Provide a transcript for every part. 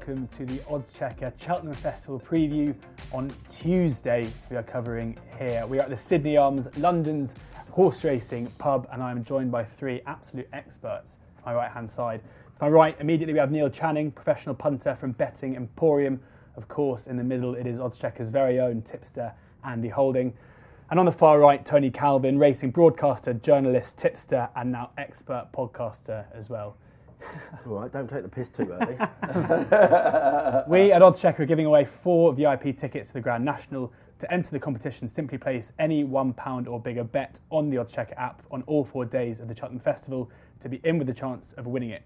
welcome to the Oddschecker Cheltenham Festival preview on Tuesday. We are covering here. We are at the Sydney Arms, London's horse racing pub, and I am joined by three absolute experts to my right hand side. To my right, immediately we have Neil Channing, professional punter from Betting Emporium. Of course, in the middle, it is Oddschecker's very own tipster, Andy Holding. And on the far right, Tony Calvin, racing broadcaster, journalist, tipster, and now expert podcaster as well. Right, don't take the piss too early. we at Oddschecker are giving away four VIP tickets to the Grand National. To enter the competition, simply place any £1 or bigger bet on the Oddschecker app on all four days of the Cheltenham Festival to be in with the chance of winning it.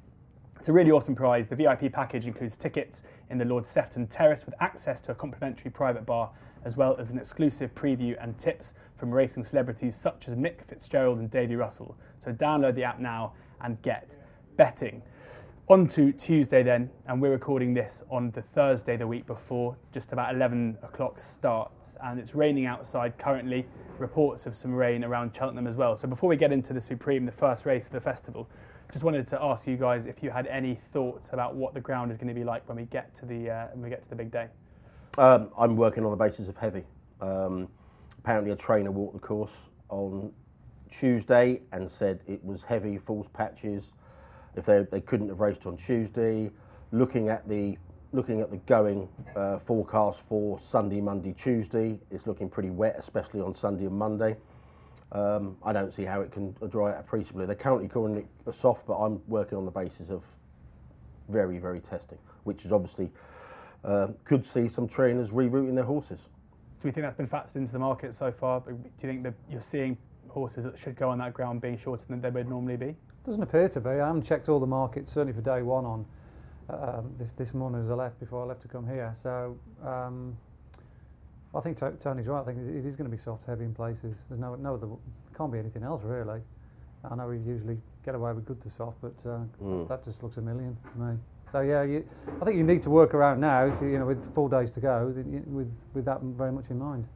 It's a really awesome prize. The VIP package includes tickets in the Lord Sefton Terrace with access to a complimentary private bar, as well as an exclusive preview and tips from racing celebrities such as Mick Fitzgerald and Davy Russell. So download the app now and get betting. On to Tuesday then, and we're recording this on the Thursday the week before, just about 11 o'clock starts, and it's raining outside currently. Reports of some rain around Cheltenham as well. So before we get into the Supreme, the first race of the festival, just wanted to ask you guys if you had any thoughts about what the ground is going to be like when we get to the uh, when we get to the big day. Um, I'm working on the basis of heavy. Um, apparently, a trainer walked the course on Tuesday and said it was heavy, false patches if they, they couldn't have raced on Tuesday. Looking at the looking at the going uh, forecast for Sunday, Monday, Tuesday, it's looking pretty wet, especially on Sunday and Monday. Um, I don't see how it can dry out appreciably. They're currently calling it soft, but I'm working on the basis of very, very testing, which is obviously uh, could see some trainers rerouting their horses. Do you think that's been factored into the market so far? Do you think that you're seeing horses that should go on that ground being shorter than they would normally be? Doesn't appear to be. I haven't checked all the markets, certainly for day one on um, this, this morning as I left before I left to come here. So um, I think Tony's right. I think it is going to be soft, heavy in places. There's no, no other, can't be anything else really. I know we usually get away with good to soft, but uh, mm. that just looks a million to me. So yeah, you, I think you need to work around now. If you, you know, with four days to go, with with that very much in mind.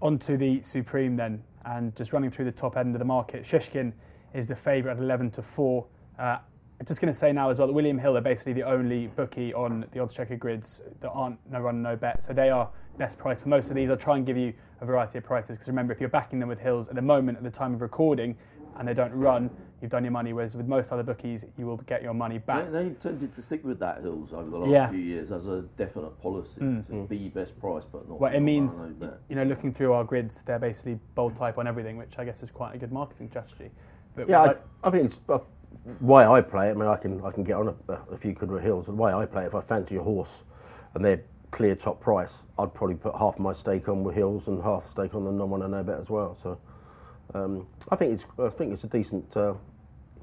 On to the Supreme then, and just running through the top end of the market. Shishkin is the favourite at 11 to 4. Uh, I'm just going to say now as well that William Hill are basically the only bookie on the odds checker grids that aren't no run, no bet. So they are best price for most of these. I'll try and give you a variety of prices because remember, if you're backing them with Hills at the moment, at the time of recording, and they don't run, you've done your money. Whereas with most other bookies, you will get your money back. They, have tended to stick with that Hills over the last yeah. few years as a definite policy mm. to mm. be best price, but not. Well, it means you know looking through our grids, they're basically bold type on everything, which I guess is quite a good marketing strategy. But yeah, I, I, think it's uh, why I play it. I mean, I can I can get on a, a few good hills. And the way I play it, if I fancy a horse and they're clear top price, I'd probably put half my stake on with hills and half stake on the non-one and no bet as well. So um, I think it's I think it's a decent. Uh,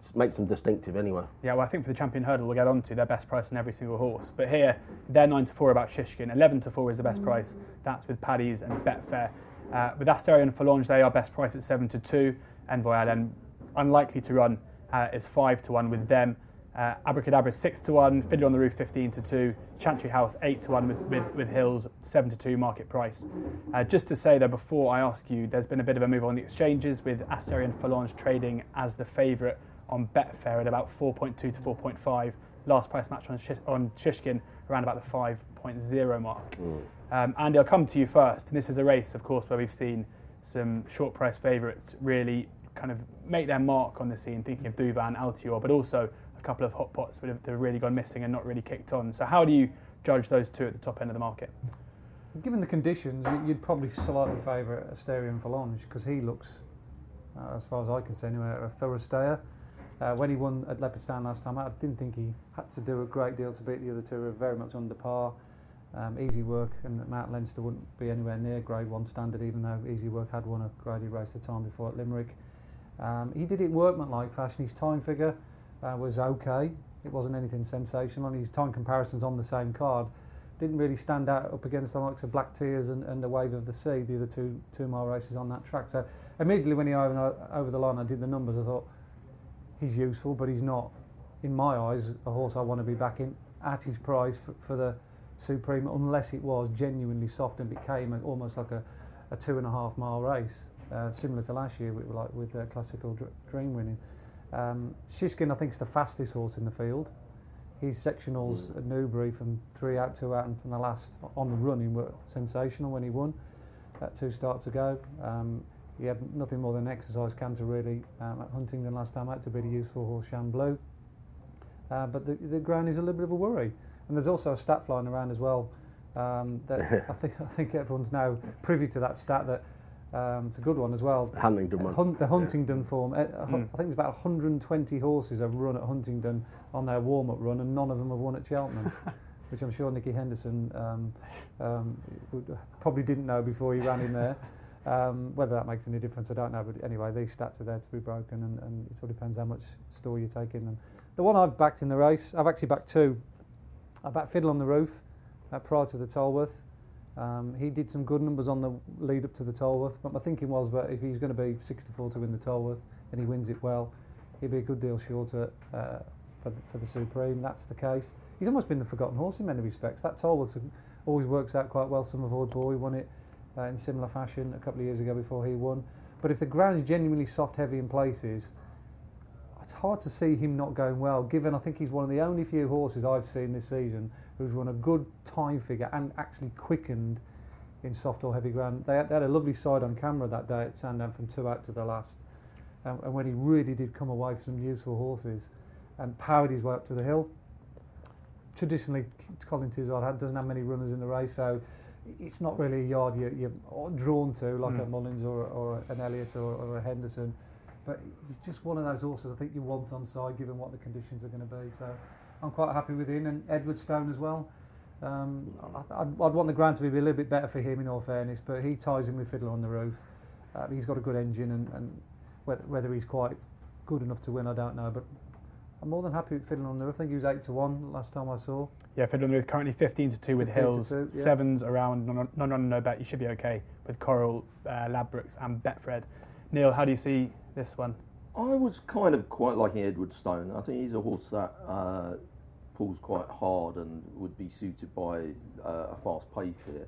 it makes them distinctive anyway. Yeah, well, I think for the champion hurdle, we'll get on to their best price in every single horse. But here, they're nine to four about Shishkin, eleven to four is the best price. That's with Paddy's and Betfair. Uh, with Asterion and Forlonge, they are best price at seven to two. Envoy Allen unlikely to run uh, is 5 to 1 with them. Uh, Abracadabra 6 to 1, Fiddler on the Roof 15 to 2, Chantry House 8 to 1 with, with, with Hills 7 to 2 market price. Uh, just to say though, before I ask you, there's been a bit of a move on the exchanges with Asterion and Forlonge trading as the favourite on Betfair at about 4.2 to 4.5. Last price match on, Sh- on Shishkin around about the 5.0 mark. Mm. Um, Andy, I'll come to you first. And this is a race, of course, where we've seen some short price favourites really kind of make their mark on the scene, thinking of Douvan, Altior, but also a couple of hot pots that have, really gone missing and not really kicked on. So how do you judge those two at the top end of the market? Given the conditions, you'd probably slightly favour Asterion Forlonge because he looks, uh, as far as I can see anyway, a thorough stayer. Uh, when he won at Leopardstown last time, I didn't think he had to do a great deal to beat the other two. Are very much under par. Um, easy work and Mount Leinster wouldn't be anywhere near Grade 1 standard, even though Easy Work had won a graded race the time before at Limerick. Um, he did it workmanlike fashion. His time figure uh, was okay. It wasn't anything sensational. His time comparisons on the same card didn't really stand out up against the likes of Black Tears and, and the Wave of the Sea, the other two two mile races on that track. So immediately when he over, over the line, I did the numbers. I thought he's useful, but he's not, in my eyes, a horse I want to be backing at his price for, for the Supreme, unless it was genuinely soft and became almost like a, a two and a half mile race uh, similar to last year, with, like with uh, classical dr- dream winning. Um, Shishkin, I think, is the fastest horse in the field. his sectionals mm. at Newbury from three out, two out, and from the last on the running were sensational when he won. At two starts ago, um, he had nothing more than exercise canter really um, at Huntingdon last time out to beat a useful horse Shan Blue. Uh, but the, the ground is a little bit of a worry, and there's also a stat flying around as well. Um, that I think I think everyone's now privy to that stat that um, it's a good one as well. Huntingdon one. Hun- the Huntingdon yeah. form. Uh, mm. I think there's about 120 horses have run at Huntingdon on their warm-up run, and none of them have won at Cheltenham, which I'm sure Nicky Henderson um, um, probably didn't know before he ran in there. Um, whether that makes any difference, I don't know. But anyway, these stats are there to be broken, and, and it all depends how much store you take in them. The one I've backed in the race, I've actually backed two. I backed Fiddler on the Roof uh, prior to the Tolworth. Um, he did some good numbers on the lead up to the Tolworth, but my thinking was that if he's going to be 64 to win the Tolworth and he wins it well, he'd be a good deal shorter uh, for, the, for the Supreme. That's the case. He's almost been the forgotten horse in many respects. That Tolworth always works out quite well. Summerville Boy won it uh, in similar fashion a couple of years ago before he won. But if the ground is genuinely soft, heavy in places, it's hard to see him not going well. Given I think he's one of the only few horses I've seen this season who's run a good time figure and actually quickened in soft or heavy ground. They had, they had a lovely side on camera that day at Sandown from two out to the last. Um, and when he really did come away with some useful horses and powered his way up to the hill. Traditionally, Colin Tizzard doesn't have many runners in the race, so it's not really a yard you're, you're drawn to like mm. a Mullins or, or an Elliott or, or, a Henderson. But he's just one of those horses I think you want on side given what the conditions are going to be. So I'm quite happy with him and Edwardstone as well. Um, I, would want the ground to be a little bit better for him in all fairness, but he ties in with Fiddler on the Roof. Uh, he's got a good engine, and, and whether, whether, he's quite good enough to win, I don't know. But I'm more than happy with Fiddler on the Roof. I think he was eight to one last time I saw. Yeah, Fiddler on the Roof currently 15 to two with Hills, two, yeah. sevens around non run no no bet. You should be okay with Coral, uh, Ladbrokes, and Betfred. Neil, how do you see this one? I was kind of quite liking Edward Stone. I think he's a horse that uh, pulls quite hard and would be suited by uh, a fast pace here.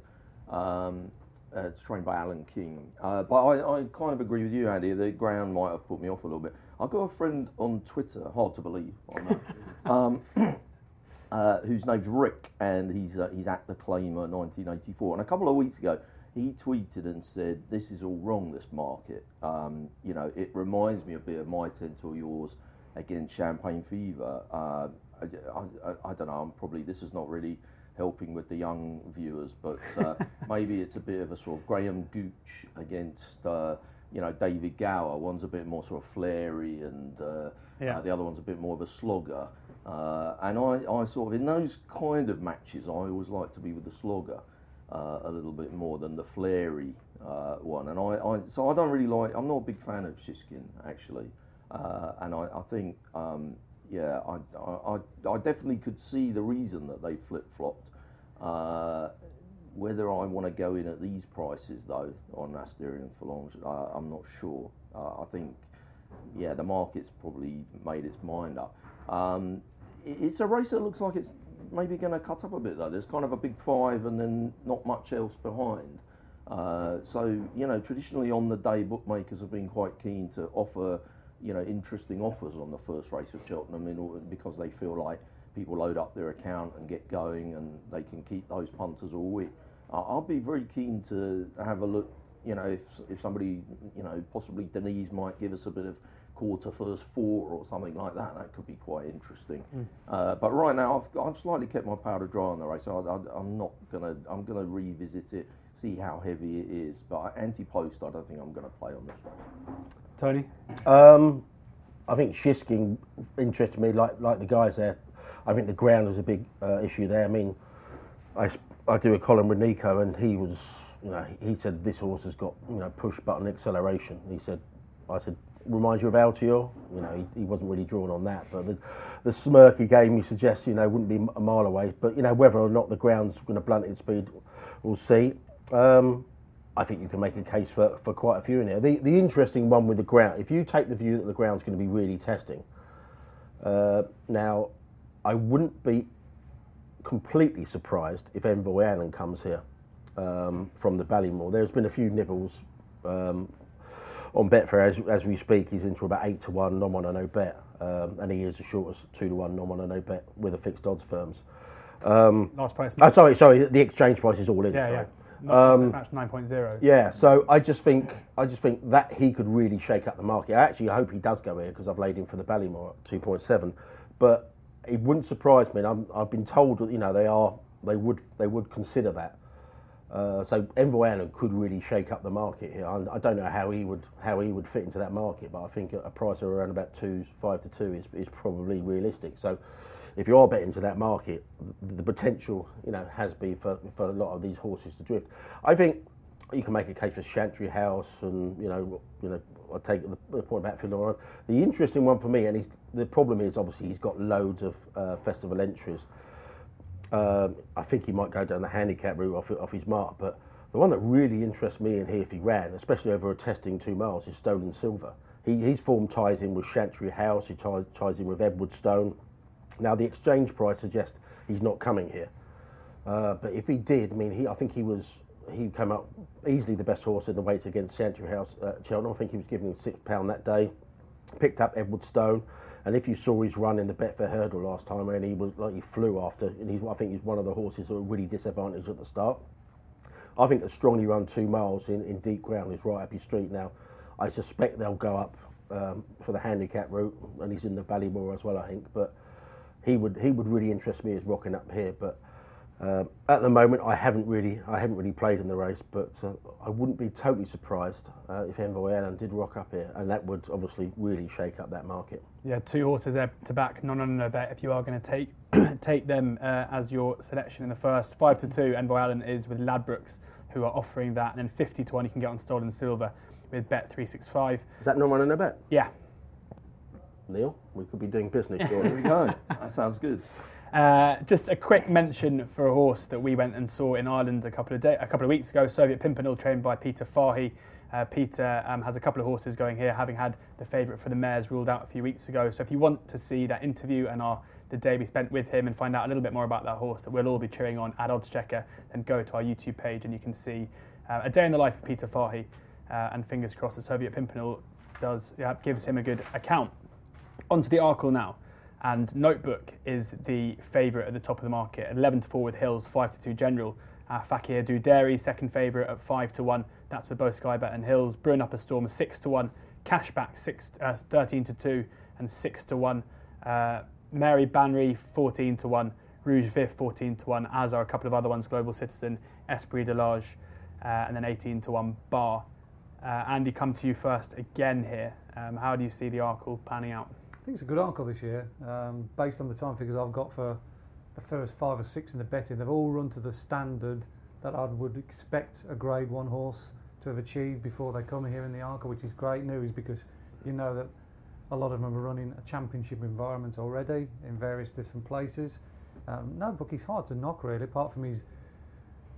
Um, uh, it's trained by Alan King. Uh, but I, I, kind of agree with you, Andy. The ground might have put me off a little bit. I've got a friend on Twitter, hard to believe, um, uh, whose name's Rick, and he's uh, he's at the Claimer 1984. And a couple of weeks ago, he tweeted and said, "This is all wrong. This market. Um, you know, it reminds me a bit of my tent or yours against Champagne Fever. Uh, I, I, I, don't know. I'm probably this is not really helping with the young viewers, but uh, maybe it's a bit of a sort of Graham Gooch against." Uh, you know, David Gower. One's a bit more sort of flary, and uh, yeah. the other one's a bit more of a slogger. and I, I sort of in those kind of matches, I always like to be with the slogger uh, a little bit more than the flary uh, one. And I, I, so I don't really like. I'm not a big fan of Shishkin actually, uh, and I, I think um, yeah, I, I, I definitely could see the reason that they flip flopped. Uh, whether I want to go in at these prices though on Asterion Forlonge, uh, I'm not sure. Uh, I think yeah, the market's probably made its mind up. Um, it's a race that looks like it's maybe going to cut up a bit though. There's kind of a big five and then not much else behind. Uh, so you know, traditionally on the day, bookmakers have been quite keen to offer you know interesting offers on the first race of Cheltenham in order, because they feel like people load up their account and get going and they can keep those punters all week. Uh, I'll be very keen to have a look. You know, if if somebody you know possibly Denise might give us a bit of quarter first four or something like that. That could be quite interesting. Mm. Uh, but right now, I've, I've slightly kept my powder dry on the race. So I, am not gonna I'm gonna revisit it, see how heavy it is. But anti-post, I don't think I'm gonna play on this one. Tony, um, I think Shishkin interested me like like the guys there. I think the ground was a big uh, issue there. I mean, I I do a column with Nico, and he was you know he said this horse has got you know push button acceleration. He said I said reminds you of Altior. You know, he, he, wasn't really drawn on that, but the, the smirk he gave me suggests, you know, wouldn't be a mile away. But, you know, whether or not the ground's going to blunt its speed, we'll see. Um, I think you can make a case for, for quite a few in there. The, the interesting one with the ground, if you take the view that the ground's going to be really testing, uh, now, I wouldn't be completely surprised if Envoy Allen comes here um, from the Ballymore. There's been a few nibbles um, on Betfair as, as we speak, he's into about eight to one. Non one, I know bet. um, and he is the shortest two to one non-one no bet with the fixed odds firms. Um, Last price. oh, sorry, sorry, the exchange price is all in. yeah, sorry. yeah. Um, match 9.0. Yeah, so I just think I just think that he could really shake up the market. I actually hope he does go here because I've laid him for the Ballymore at two point seven, but it wouldn't surprise me. And I'm, I've been told that you know they are they would they would consider that. Uh, so Envoy Allen could really shake up the market here. I, I don't know how he would how he would fit into that market, but I think a, price of around about two five to two is, is probably realistic. So if you are betting to that market, the potential you know has been for, for a lot of these horses to drift. I think you can make a case for Chantry House, and you know you know I take the, point about Phil The interesting one for me, and the problem is obviously he's got loads of uh, festival entries. Um, I think he might go down the handicap route off, off his mark, but the one that really interests me in here if he ran, especially over a testing two miles, is Stolen Silver. He, his form ties in with Chantry House, he ties, ties in with Edward Stone. Now the exchange price suggests he's not coming here, uh, but if he did, I mean, he I think he was he came up easily the best horse in the weights against Chantry House at Cheltenham. I think he was giving six pound that day. Picked up Edward Stone, and if you saw his run in the Betfair Hurdle last time, and he was like he flew after, and he's I think he's one of the horses that were really disadvantaged at the start. I think a strongly run two miles in, in deep ground is right up his street now. I suspect they'll go up um, for the handicap route, and he's in the Ballymore as well, I think. But he would he would really interest me as rocking up here. But um, at the moment, I haven't really I haven't really played in the race, but uh, I wouldn't be totally surprised uh, if Envoy Allen did rock up here, and that would obviously really shake up that market. Yeah, two horses there to back. No, no, no, no bet if you are going to take take them uh, as your selection in the first. Five to two, Envoy Allen is with Ladbrokes, who are offering that, and then fifty to one you can get on Stolen Silver with Bet three six five. Is that not running a bet, Yeah. Neil? We could be doing business. Here we go. That sounds good. Uh, just a quick mention for a horse that we went and saw in Ireland a couple of day, a couple of weeks ago. Soviet Pimpernel, trained by Peter Fahy. Uh, Peter um, has a couple of horses going here, having had the favourite for the mares ruled out a few weeks ago. So if you want to see that interview and our the day we spent with him and find out a little bit more about that horse that we'll all be cheering on at Oddschecker, then go to our YouTube page and you can see uh, a day in the life of Peter Fahy. Uh, and fingers crossed that Soviet Pimpernel does yeah, gives him a good account. Onto the Arkle now. And Notebook is the favourite at the top of the market. 11 to 4 with Hills, 5 to 2 General. Uh, Fakir D'Oudairies, second favourite at 5 to 1. That's with both Skybet and Hills. Brewing Up a Storm, 6 to 1. Cashback, six, uh, 13 to 2 and 6 to 1. Uh, Maire Banrigh, 14 to 1. Rouge Vif, 14 to 1. As are a couple of other ones Global Citizen, Esprit de Large, uh, and then 18 to 1 Bar. Uh, Andy, come to you first again here. Um, how do you see the Arkle panning out? I think it's a good Arkle this year, um, based on the time figures I've got for the first five or six in the betting. They've all run to the standard that I would expect a Grade One horse to have achieved before they come here in the Arkle, which is great news because you know that a lot of them are running a championship environment already in various different places. Um, no, book he's hard to knock really, apart from he's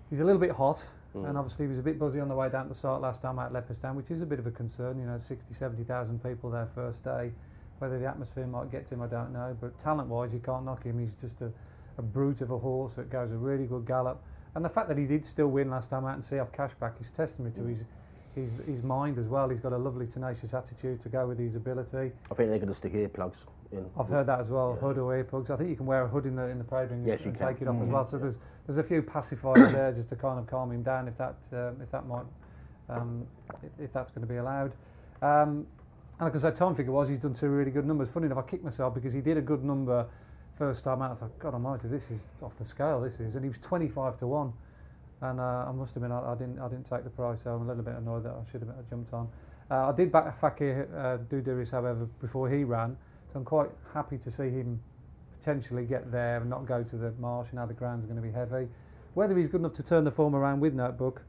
he's a little bit hot. Mm. And obviously, he was a bit buzzy on the way down to the start last time at Leopardstown, which is a bit of a concern. You know, 60, 70,000 people there first day. Whether the atmosphere might get to him, I don't know. But talent-wise, you can't knock him. He's just a, a brute of a horse that goes a really good gallop. And the fact that he did still win last time out and see off cashback is testament to his, his his mind as well. He's got a lovely tenacious attitude to go with his ability. I think they're going to stick earplugs in. I've heard that as well. Yeah. Hood or earplugs. I think you can wear a hood in the in the parade ring Yes, and can. take it off as Mhm. well. So there's there's a few pacifiers there just to kind of calm him down if that um, if that might um, if, if that's going to be allowed. Um, and like I said, time figure was he's done two really good numbers. Funny enough, I kicked myself because he did a good number first time out. I thought, God Almighty, this is off the scale. This is, and he was 25 to one. And uh, I must admit, I, I didn't I didn't take the price. So I'm a little bit annoyed that I should have jumped on. Uh, I did back Fakir uh, D'Oudairies, however, before he ran. So I'm quite happy to see him potentially get there and not go to the marsh. And now the ground's going to be heavy. Whether he's good enough to turn the form around with Notebook,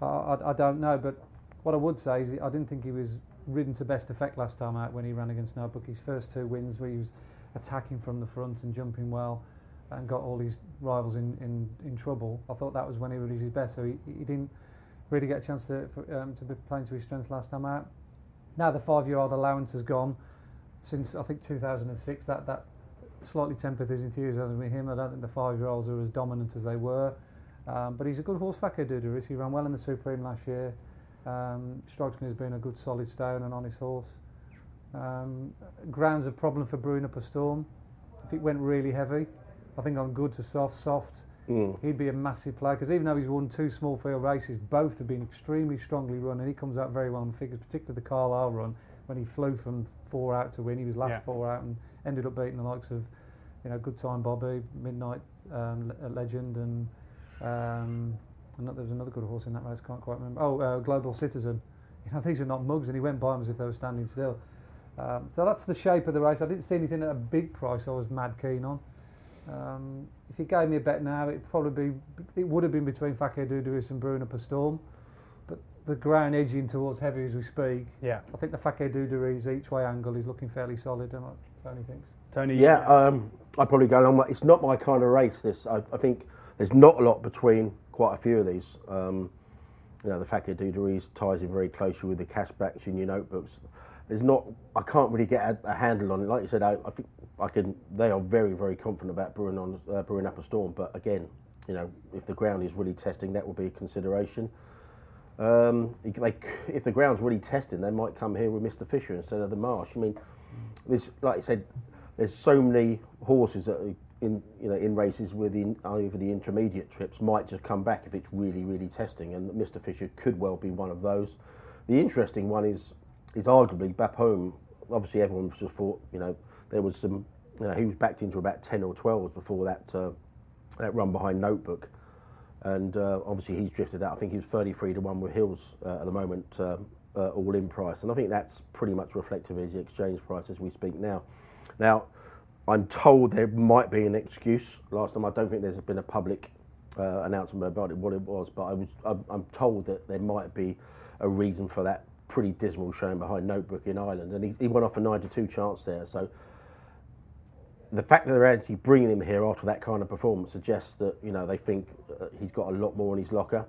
I, I don't know. But what I would say is I didn't think he was ridden to best effect last time out when he ran against. His first two wins where he was attacking from the front and jumping well and got all his rivals in, in, in trouble. I thought that was when he was his best. So he, he didn't really get a chance to for, um, to be playing to his strength last time out. Now the five-year-old allowance has gone since I think 2006. That that slightly tempered his enthusiasm with him. I don't think the five-year-olds are as dominant as they were. Um, but he's a good horse, Fakir D'Oudairies. He ran well in the Supreme last year. Um, strikes me as being a good solid stone and honest horse. Um, ground's a problem for brewing up a storm. If it went really heavy, I think on good to soft, soft, Mm. he'd be a massive player because even though he's won two small field races, both have been extremely strongly run, and he comes out very well in figures, particularly the Carlisle run when he flew from four out to win. He was last Yeah. four out and ended up beating the likes of, you know, Good Time Bobby, Midnight um, Legend, and um, and there was another good horse in that race. Can't quite remember. Oh, uh, Global Citizen. You know, these are not mugs, and he went by them as if they were standing still. Um, so that's the shape of the race. I didn't see anything at a big price. I was mad keen on. Um, if you gave me a bet now, it'd probably be, it would have been between Fakir D'Oudairies and Brewing Up a Storm, but the ground edging towards heavy as we speak. Yeah. I think the Fakir D'Oudairies each way angle is looking fairly solid. Don't Tony thinks. Tony. Yeah, um, I'd probably go along. with- It's not my kind of race. This, I, I think, there's not a lot between quite a few of these. Um, you know, the Fakir D'Oudairies ties in very closely with the cashbacks in your notebooks. There's not, I can't really get a, a handle on it. Like you said, I, I think I can. They are very, very confident about brewing on uh, brewing up a storm. But again, you know, if the ground is really testing, that will be a consideration. Um, if the ground's really testing, they might come here with Mr. Fisher instead of the Marsh. I mean, there's like I said, there's so many horses that are in you know in races within over the intermediate trips might just come back if it's really really testing, and Mr. Fisher could well be one of those. The interesting one is is arguably Bapaume. Obviously, everyone just thought you know there was some. You know, he was backed into about ten or twelve before that uh, that run behind Notebook, and uh, obviously he's drifted out. I think he was 33 to one with Hills uh, at the moment, uh, uh, all in price, and I think that's pretty much reflective of his exchange price as we speak now. Now, I'm told there might be an excuse. Last time, I don't think there's been a public uh, announcement about it, what it was, but I was I'm, I'm told that there might be a reason for that pretty dismal showing behind Notebook in Ireland, and he, he went off a 9 to 2 chance there. So the fact that they're actually bringing him here after that kind of performance suggests that you know they think uh, he's got a lot more in his locker.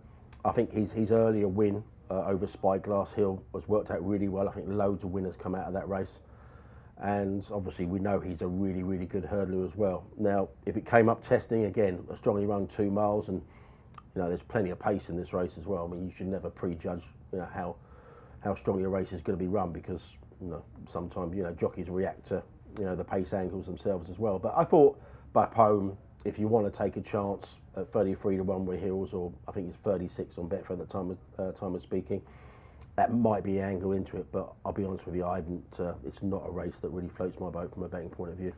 I think his his earlier win uh, over Spyglass Hill was worked out really well. I think loads of winners come out of that race, and obviously we know he's a really really good hurdler as well. Now, if it came up testing again, a strongly run two miles, and you know there's plenty of pace in this race as well. I mean, you should never prejudge you know how how strongly a race is going to be run because you know sometimes you know jockeys react to you know the pace angles themselves as well. But I thought by home, if you want to take a chance at 33 to one with Hills, or I think it's 36 on Betfair at the time of uh, time of speaking, that might be angle into it. But I'll be honest with you, I hadn't. Uh, it's not a race that really floats my boat from a betting point of view.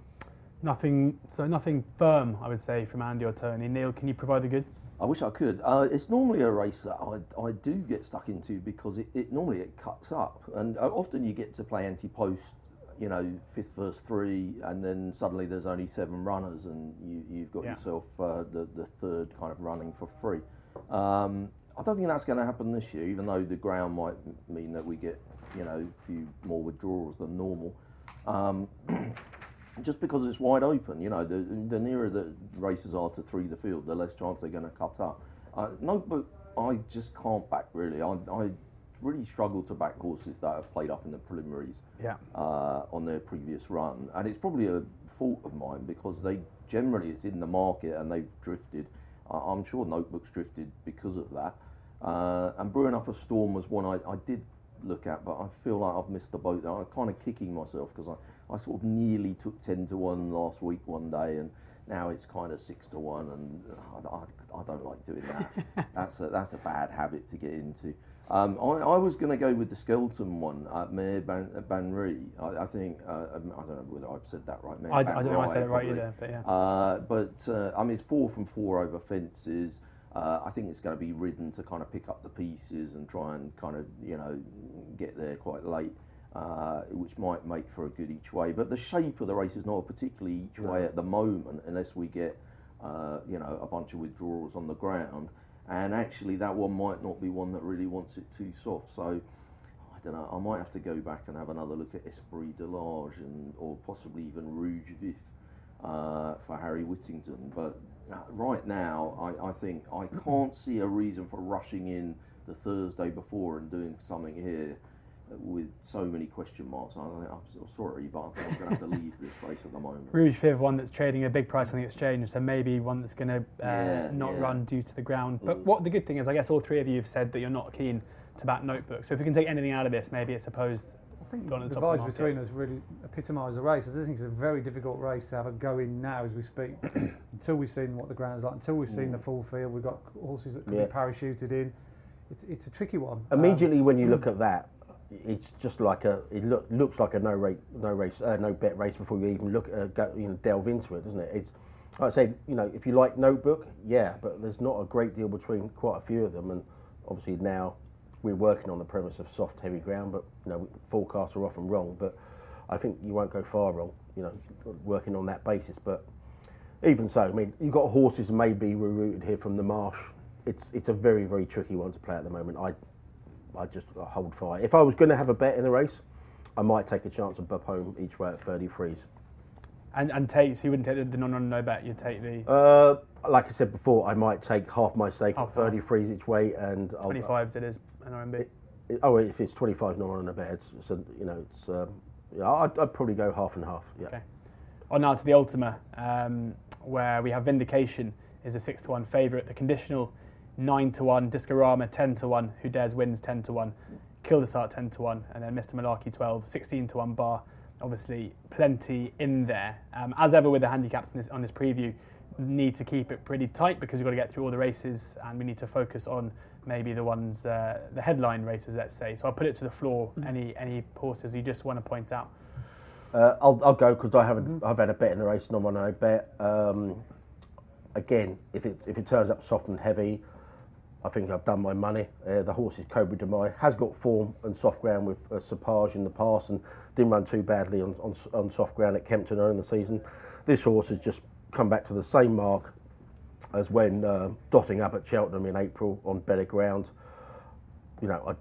Nothing. So nothing firm, I would say, from Andy or Tony. Neil, can you provide the goods? I wish I could. Uh, it's normally a race that I, I do get stuck into because it, it normally it cuts up, and uh, often you get to play anti-post, you know, fifth verse three, and then suddenly there's only seven runners, and you, you've got Yeah. yourself uh, the the third kind of running for free. Um, I don't think that's going to happen this year, even though the ground might mean that we get, you know, a few more withdrawals than normal. Um, just because it's wide open, you know, the, the nearer the races are to three the field, the less chance they're going to cut up. Uh, notebook, I just can't back really. I, I really struggle to back horses that have played up in the preliminaries Yeah. uh, on their previous run, and it's probably a fault of mine because they generally it's in the market and they've drifted. I'm sure Notebook's drifted because of that. Uh, and brewing up a storm was one I, I did look at, but I feel like I've missed the boat. I'm kind of kicking myself because I, I sort of nearly took ten to one last week one day, and now it's kind of six to one, and I, I, I don't like doing that. that's a that's a bad habit to get into. Um, I, I was going to go with the skeleton one at Mayor Ban, Banri. I, I think uh, I don't know whether I've said that right. Mayor I, I don't know if I said it right either, but yeah. Uh, but uh, I mean, it's four from four over fences. Uh, I think it's going to be ridden to kind of pick up the pieces and try and kind of you know get there quite late, uh, which might make for a good each way. But the shape of the race is not particularly each way at the moment, unless we get uh, you know a bunch of withdrawals on the ground. And actually, that one might not be one that really wants it too soft. So I don't know. I might have to go back and have another look at Esprit de Large and or possibly even Rouge Vif uh, for Harry Whittington. But uh, right now, I, I think I can't see a reason for rushing in the Thursday before and doing something here with so many question marks. I, I'm so sorry, but I think I'm going to have to leave this race at the moment. Rouge Vif, one that's trading a big price on the exchange, so maybe one that's going to uh, Yeah, not yeah. run due to the ground. But Mm. what the good thing is, I guess all three of you have said that you're not keen to back Notebook. So if we can take anything out of this, maybe it's opposed I think the the top of vibes the between us really epitomise the race. I do think it's a very difficult race to have a go in now as we speak. until we've seen what the ground's like, until we've seen the full field, we've got horses that can Yeah. be parachuted in. It's, it's a tricky one. Um, Immediately when you look at that, it's just like a. It look, looks like a no rate, no race, uh, no bet race before you even look, uh, go, you know, delve into it, doesn't it? It's. Like I said, you know, if you like Notebook, yeah, but there's not a great deal between quite a few of them, and obviously now we're working on the premise of soft, heavy ground, but you know, forecasts are often wrong, but I think you won't go far wrong, you know, working on that basis. But even so, I mean, you've got horses maybe rerouted here from the marsh. It's it's a very very tricky one to play at the moment. I I just hold fire. If I was going to have a bet in the race, I might take a chance of Bub home each way at 33s. And and take so you wouldn't take the, the non on no bet. You'd take the Uh, like I said before, I might take half my stake at half. 33s each way, and I'll, 25s. It is an RMB. It- oh, if it's 25 not on a bet, it's, it's a, you know, it's um, yeah, I'd, I'd probably go half and half. Yeah. Okay. On now to the Ultima, um, where we have Vinndication is a six to one favourite. The conditional nine to one, Discorama ten to one, Who Dares wins ten to one, Kildisart ten to one, and then Mr Malarkey 12, 16 to one bar. Obviously, plenty in there. Um, as ever with the handicaps in this, on this preview, need to keep it pretty tight because we've got to get through all the races, and we need to focus on maybe the ones, uh, the headline races, let's say. So I'll put it to the floor. Any any horses you just want to point out? Uh, I'll, I'll go because I haven't. I've had a bet in the race, non one no bet. Um, again, if it if it turns up soft and heavy, I think I've done my money. Uh, the horse is Cobra De Mai, has got form and soft ground with uh, Sapage in the past and didn't run too badly on, on, on soft ground at Kempton early in the season. This horse has just come back to the same mark as when uh, dotting up at Cheltenham in April on better ground. You know, I,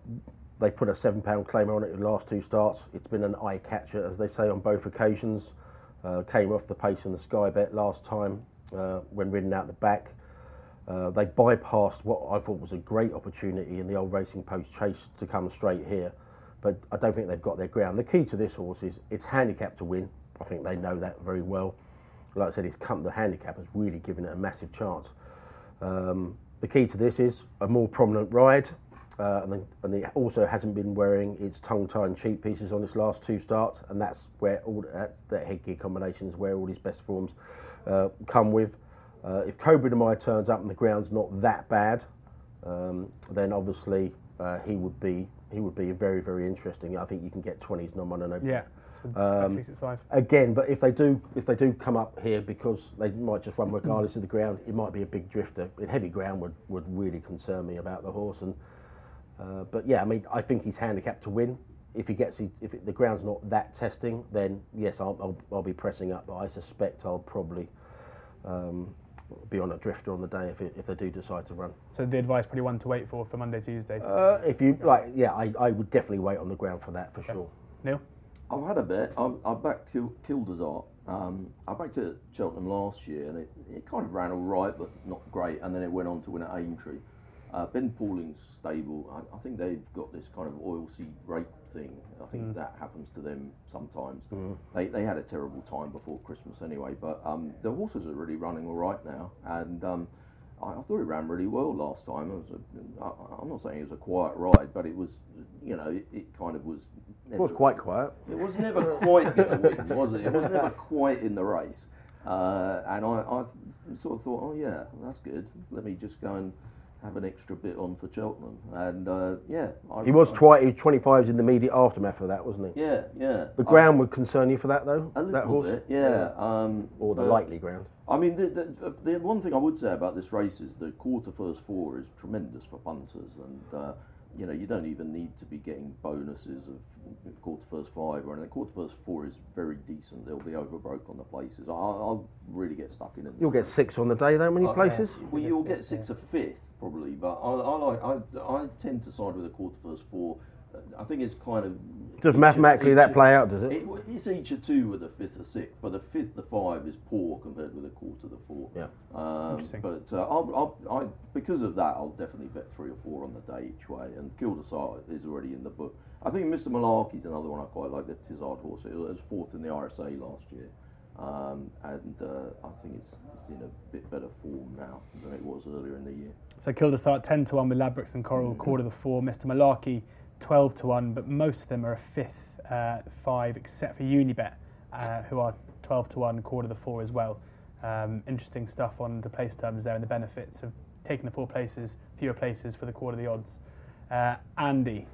they put a seven pound claimer on it in the last two starts. It's been an eye catcher, as they say, on both occasions. Uh, came off the pace in the Sky Bet last time uh, when ridden out the back. Uh, they bypassed what I thought was a great opportunity in the old Racing Post chase to come straight here, but I don't think they've got their ground. The key to this horse is it's handicapped to win. I think they know that very well. Like I said, it's come, the handicap has really given it a massive chance. Um, the key to this is a more prominent ride, uh, and, then, and it also hasn't been wearing its tongue tie and cheek pieces on its last two starts, and that's where all that, that headgear combination is where all his best forms uh, come with. Uh, if Cobra De Mai turns up and the ground's not that bad, um, then obviously uh, he would be he would be very very interesting. I think you can get 20s non mono no Yeah, Um, again, but if they do if they do come up here because they might just run regardless of the ground, it might be a big drifter. Heavy ground would, would really concern me about the horse. And uh, but yeah, I mean, I think he's handicapped to win. If he gets if it, the ground's not that testing, then yes, I'll, I'll I'll be pressing up. But I suspect I'll probably um, be on a drifter on the day if it, if they do decide to run. So the advice probably one to wait for for Monday, Tuesday. Uh, if you like, yeah, I, I would definitely wait on the ground for that for sure. Neil, I've had a bet. I, I backed Kil- Kildisart. Um, I backed it at Cheltenham last year, and it, it kind of ran all right, but not great. And then it went on to win at Aintree. Uh, ben Pauling's stable. I, I think they've got this kind of oilseed rape thing. I think that happens to them sometimes. They, they had a terrible time before Christmas anyway, but um, the horses are really running all right now, and um, I, I thought it ran really well last time. It was a, I, I'm not saying it was a quiet ride, but it was, you know, it, it kind of was. It was quite quiet. It was never quite to win, was it? It was never quite in the race. Uh, and I, I sort of thought, oh yeah, that's good. Let me just go and have an extra bit on for Cheltenham. And uh, yeah, I, He was I- twi- he was 25s in the immediate aftermath of that, wasn't he? Yeah, yeah. The ground would concern you for that though. a that little horse, bit, yeah. Um, or the likely ground. I mean, the, the, the one thing I would say about this race is the quarter first four is tremendous for punters, and uh, you know you don't even need to be getting bonuses of quarter first five or anything. Quarter first four is very decent. They'll be overbroke on the places. I, I'll really get stuck in it. You'll get six on the day though, many Uh, places. Well, you'll get six or fifth probably, but I, I like I, I tend to side with the quarter first four. I think it's kind of Does mathematically each- that play out, does it? it, it's each a two with a fifth or sixth, but the fifth, the five is poor compared with a quarter, the four. Yeah. Um, Interesting. But uh, I'll, I'll, I, because of that, I'll definitely bet three or four on the day each way. And Kildisart is already in the book. I think Mr. Malarkey's another one I quite like. The Tizzard horse. It was fourth in the RSA last year, um, and uh, I think it's, it's in a bit better form now than it was earlier in the year. So Kildisart 10 to 1 with Ladbrokes and Coral, quarter to 4. Mr Malarkey 12 to 1, but most of them are a fifth uh, five, except for Unibet, uh, who are 12 to 1, quarter to four as well. Um, interesting stuff on the place terms there and the benefits of taking the four places, fewer places for the quarter of the odds. Uh, Andy,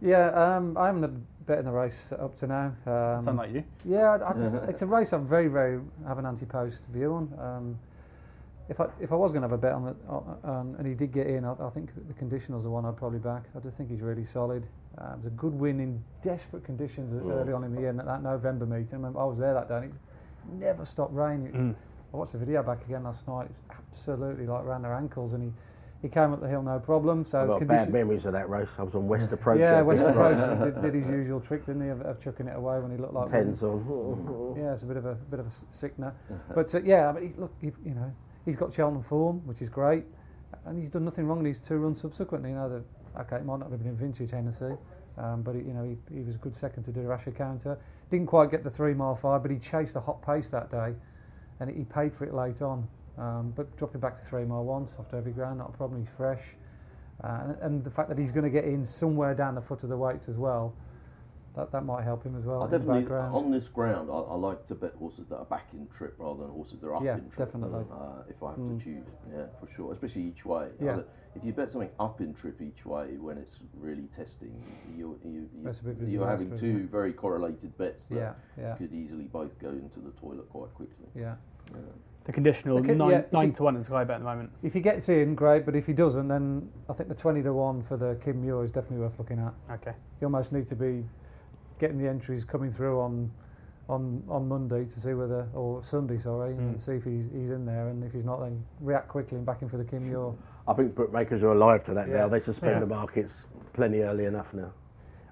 Yeah, um, I haven't had a bet in the race up to now. Um, it's unlike you. Yeah, I, I just, it's a race I'm very, very have an anti-post view on. Um, if I if I was going to have a bet on it, um, and he did get in, I, I think the conditional's the one I'd probably back. I just think he's really solid. Uh, it was a good win in desperate conditions Mm. early on in the year. At that November meeting, I, remember I was there that day. and It never stopped raining. Mm. I watched the video back again last night. It's absolutely like around their ankles, and he, he came up the hill no problem. So I've got bad memories of that race. I was on West Approach. yeah, that West. Approach did, did his usual trick, didn't he, of, of chucking it away when he looked like Tens on. yeah, it's a bit of a bit of a sickener. But uh, yeah, I mean, he, look, he, you know, he's got Cheltenham form, which is great, and he's done nothing wrong in his two runs subsequently. You know, that okay, it might not have been in vintage Hennessy, um, but you know, he, he was a good second to do De Rasher Counter. Didn't quite get the three mile five, but he chased a hot pace that day, and he paid for it late on. Um, but dropping back to three mile one, soft heavy ground, not a problem. He's fresh, uh, and, and the fact that he's going to get in somewhere down the foot of the weights as well. That, that might help him as well. I definitely background. on this ground. I, I like to bet horses that are back in trip rather than horses that are up Yeah, in trip. definitely. Uh, if I have Mm. to choose, yeah, for sure, especially each way. Yeah. If you bet something up in trip each way when it's really testing, you, you, That's a bit you, you're having two very correlated bets that yeah, yeah, could easily both go into the toilet quite quickly. yeah. Yeah. The conditional Okay, nine, yeah, nine to one is Sky Bet at the moment. If he gets in, great. But if he doesn't, then I think the twenty to one for the Kim Muir is definitely worth looking at. Okay. You almost need to be getting the entries coming through on on on Monday to see whether or Sunday, sorry, and Mm. see if he's he's in there. And if he's not, then react quickly and back in for the Kim Muir. I think bookmakers are alive to that Yeah. now. They suspend Yeah. the markets plenty early enough now.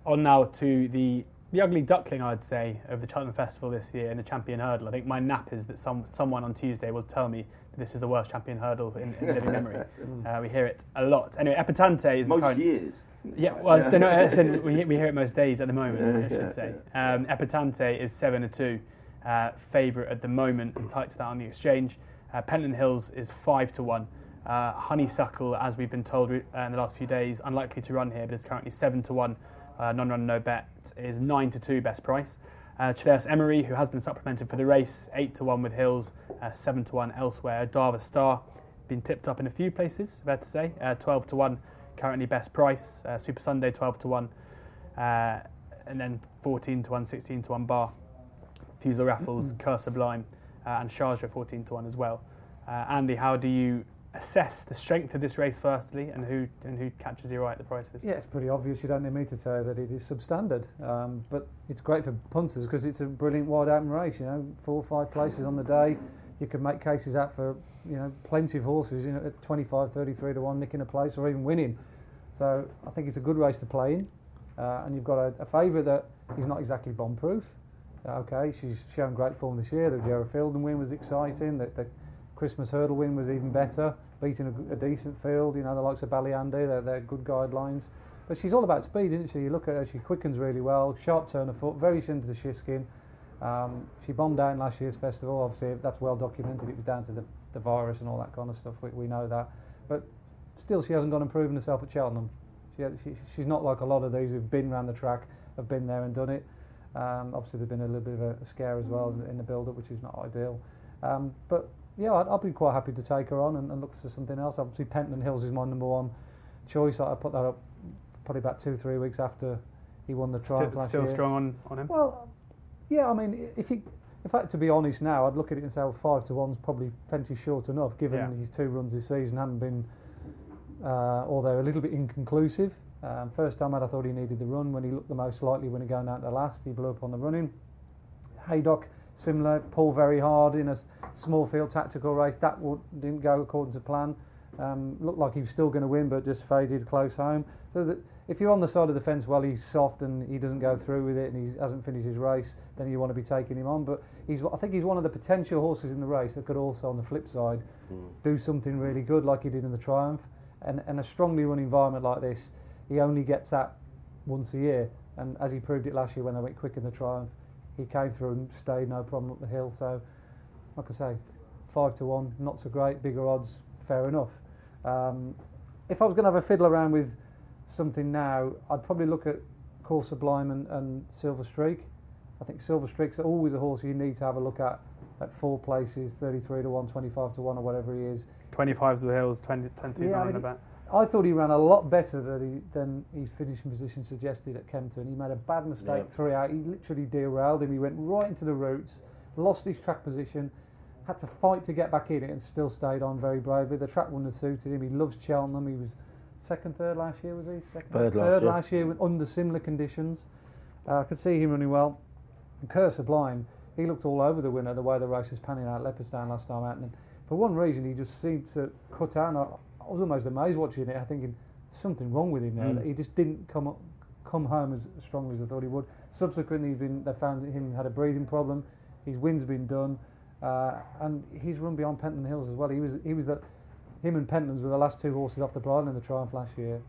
On now to the the ugly duckling, I'd say, of the Cheltenham Festival this year in the Champion Hurdle. I think my nap is that some someone on Tuesday will tell me that this is the worst Champion Hurdle in, in living memory. Uh, we hear it a lot. Anyway, Epatante is the Most current. years. Yeah, well, so no, we, we hear it most days at the moment, I should say. Um, Epatante is 7 to 2, uh, favourite at the moment, and tight to that on the exchange. Uh, Pentland Hills is 5 to 1. Uh, Honeysuckle, as we've been told uh, in the last few days, unlikely to run here, but is currently 7 to 1. Uh, non run, no bet is 9 to 2 best price. Uh, Cilaos Emery, who has been supplemented for the race, 8 to 1 with Hills, uh, 7 to 1 elsewhere. Darver Star, been tipped up in a few places, fair to say, uh, 12 to 1 currently best price. Uh, Supasundae 12 to 1, uh, and then 14 to 1, 16 to 1 bar. Fusil Raffles, Coeur Sublime, uh, and Sharjah 14 to 1 as well. Uh, Andy, how do you assess the strength of this race firstly, and who and who catches your eye at the prices? Yeah, it's pretty obvious. You don't need me to tell you that it is substandard. Um, but it's great for punters because it's a brilliant wide open race. You know, four or five places on the day. You can make cases out for you know plenty of horses. in at 25, 33 to one, nicking a place or even winning. So I think it's a good race to play in. Uh, and you've got a, a favourite that is not exactly bomb-proof. Uh, okay, she's shown great form this year. The Gerard Fielden win was exciting. The, the Christmas hurdle win was even better, beating a decent field. You know, the likes of Ballyandy, they're, they're good guidelines. But she's all about speed, isn't she? You look at her, she quickens really well, sharp turn of foot, very similar to Shishkin. Um, she bombed in last year's festival. Obviously, that's well documented. It was down to the, the virus and all that kind of stuff. We, we know that. But still, she hasn't gone and proven herself at Cheltenham. She, she, she's not like a lot of these who've been around the track, have been there and done it. Um, obviously, there's been a little bit of a, scare as well in, in the build-up, which is not ideal. Um, but yeah, I'd, I'd be quite happy to take her on and, and look for something else. Obviously, Pentland Hills is my number one choice. I I put that up probably about two, three weeks after he won the trial. Still, last still year. strong on, on him. Well, yeah, I mean, if he, in fact, to be honest now, I'd look at it and say, well, five to one's probably plenty short enough, given Yeah. his two runs this season haven't been, uh, or they're a little bit inconclusive. Um, first time out, I thought he needed the run. When he looked the most likely when he going out to the last, he blew up on the running. Haydock, similar, pull very hard in a small field tactical race. That didn't go according to plan. Um, looked like he was still going to win, but just faded close home. So that if you're on the side of the fence while he's soft and he doesn't go through with it and he hasn't finished his race, then you want to be taking him on. But he's, I think he's one of the potential horses in the race that could also, on the flip side, do something really good like he did in the Triumph. And, and a strongly run environment like this, he only gets that once a year. And as he proved it last year when they went quick in the Triumph, he came through and stayed no problem up the hill. So, like I say, five to one, not so great. Bigger odds, fair enough. Um, if I was going to have a fiddle around with something now, I'd probably look at Coeur Sublime and, and Silver Streak. I think Silver Streak's always a horse you need to have a look at at four places, 33 to 1, 25 to 1, or whatever he is. 25s with hills, 20, 20s Yeah, I on mean, the back. I thought he ran a lot better than, he, than his finishing position suggested at Kempton. He made a bad mistake Yeah. three out. He literally derailed him. He went right into the roots, lost his track position, had to fight to get back in it, and still stayed on very bravely. The track wouldn't have suited him. He loves Cheltenham. He was second, third last year, was he? Second, Third last third year. last year under similar conditions. Uh, I could see him running well. And Coeur Sublime, he looked all over the winner the way the race was panning out Leopardstown last time out. And for one reason, he just seemed to cut out. I, I was almost amazed watching it. I thinking something wrong with him there. Mm. He just didn't come up, come home as strongly as I thought he would. Subsequently, he's been, they found him had a breathing problem. His wind's been done, uh, and he's run beyond Pentland Hills as well. He was he was the him and Pentlands were the last two horses off the bridle in the Triumph last year.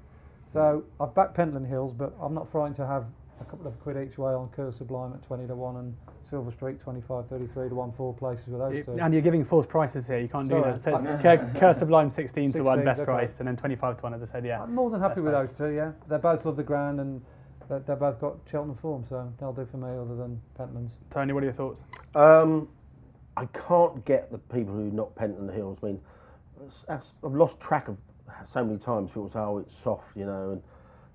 So I've backed Pentland Hills, but I'm not frightened to have a couple of quid each way on Coeur Sublime at 20 to 1 and Silver Streak 25, 33 to 1, four places with those You- two. and you're giving false prices here. You can't do that. So it's I- Cur- Coeur Sublime 16 to 1 best okay. price, and then 25 to 1, as I said, yeah. I'm more than happy Best with price. those two, yeah. They both love the ground and they, they both got Cheltenham form, so they'll do for me other than Pentlands. Tony, what are your thoughts? Um, I can't get the people who knock Pentland Hills. I mean, I've lost track of so many times. People say, "Oh, it's soft," you know, and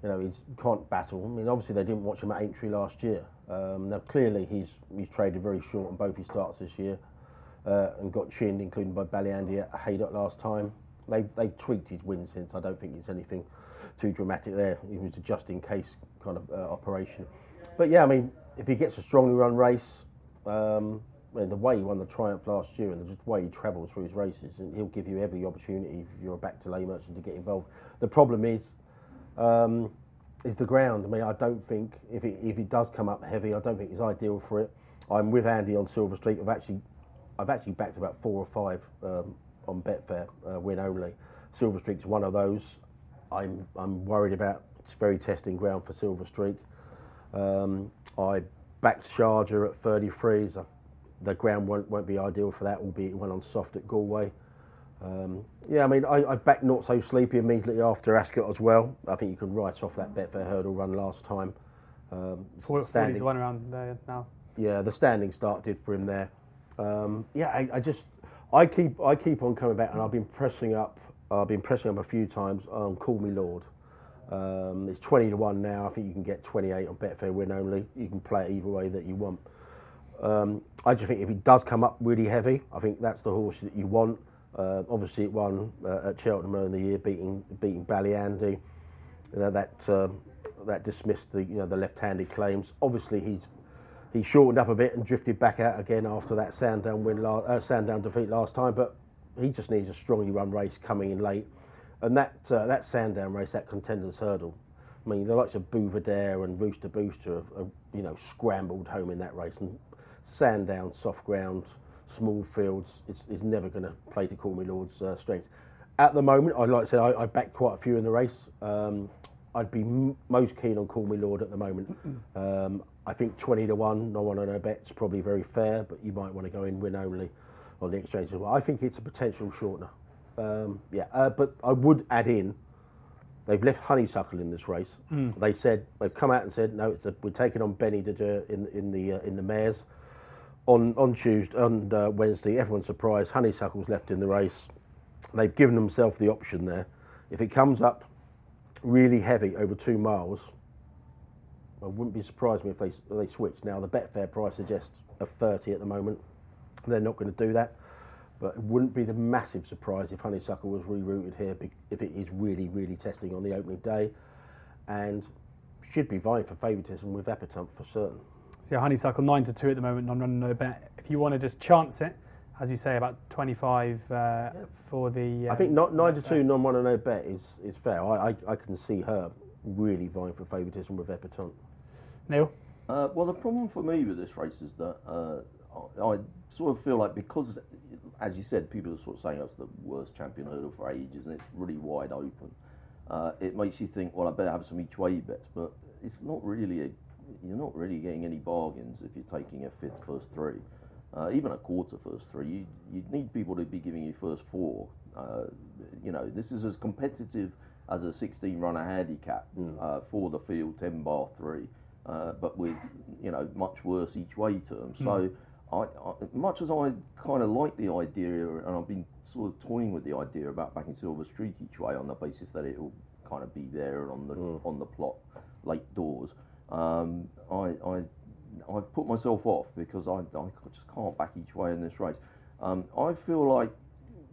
you know he can't battle. I mean, obviously they didn't watch him at Aintree last year. Um, now clearly he's he's traded very short on both his starts this year, uh, and got chinned, including by Ballyandy at Haydock last time. They've they've tweaked his win since. I don't think it's anything too dramatic there. It was a just in case kind of uh, operation. But yeah, I mean, if he gets a strongly run race, um, the way he won the Triumph last year and just the way he travels through his races, and he'll give you every opportunity if you're a back to lay merchant to get involved. The problem is, um, is the ground. I mean, I don't think if it if it does come up heavy, I don't think it's ideal for it. I'm with Andy on Silver Streak. I've actually, I've actually backed about four or five um, on Betfair uh, win only. Silver Streak's one of those. I'm I'm worried about. It's very testing ground for Silver Streak. Um, I backed Sharjah at 33s. I, the ground won't, won't be ideal for that, albeit it went on soft at Galway. Um, yeah, I mean, I, I backed Not So Sleepy immediately after Ascot as well. I think you can write off that Betfair hurdle run last time. Um, 40 standing- to 1 around there now. yeah, the standing start did for him there. Um, yeah, I, I just I keep I keep on coming back, and I've been pressing up. I've been pressing up a few times on Call Me Lord. Um, it's twenty to one now. I think you can get twenty eight on Betfair win only. You can play it either way that you want. Um, I just think if he does come up really heavy, I think that's the horse that you want. Uh, obviously, it won uh, at Cheltenham earlier in the year, beating beating Ballyandy. You know that um, that dismissed the you know the left-handed claims. Obviously, he's he shortened up a bit and drifted back out again after that Sandown win, la- uh, Sandown defeat last time. But he just needs a strongly run race coming in late, and that uh, that Sandown race, that contenders hurdle. I mean, the likes of Buveur d'Air and Rooster Booster have, have you know scrambled home in that race, and Sandown, soft ground, small fields, is, is never going to play to Call Me Lord's uh, strengths. At the moment, I'd like to say I, I backed quite a few in the race. Um, I'd be m- most keen on Call Me Lord at the moment. Um, I think 20 to 1, no one on a bet's probably very fair, but you might want to go in win only on the exchange as well. I think it's a potential shortener. Um, yeah, uh, but I would add in they've left Honeysuckle in this race. They said they've come out and said no, it's a, we're taking on Benie Des Dieux in in the uh, in the mares on on Tuesday and uh, Wednesday. Everyone's surprised. Honeysuckle's left in the race. They've given themselves the option there. If it comes up really heavy over two miles, I wouldn't be surprised if they they switch. Now the Betfair price suggests a 30 at the moment. They're not going to do that, but it wouldn't be the massive surprise if Honeysuckle was rerouted here if it is really really testing on the opening day, and should be vying for favouritism with Epatante for certain. So yeah, Honeysuckle 9 to 2 at the moment, non running no bet. If you want to just chance it, as you say, about 25 uh, for the. I um, think not, nine to two non one and no bet is, is fair. I, I I can see her really vying for favouritism with Epatante. Neil? Uh, well, the problem for me with this race is that uh, I, I sort of feel like because, as you said, people are sort of saying it's the worst champion hurdle for ages and it's really wide open. Uh, it makes you think, well, I better have some each way bets, but it's not really a. You're not really getting any bargains if you're taking a fifth first three, uh, even a quarter first three. You you need people to be giving you first four. Uh, you know, this is as competitive as a 16 runner handicap uh, for the field 10 bar 3 uh, but with you know much worse each way terms so I, I much as I kind of like the idea and I've been sort of toying with the idea about backing Silver Streak each way on the basis that it will kind of be there on the on the plot late doors um, I, I I've put myself off because I, I just can't back each way in this race. Um, I feel like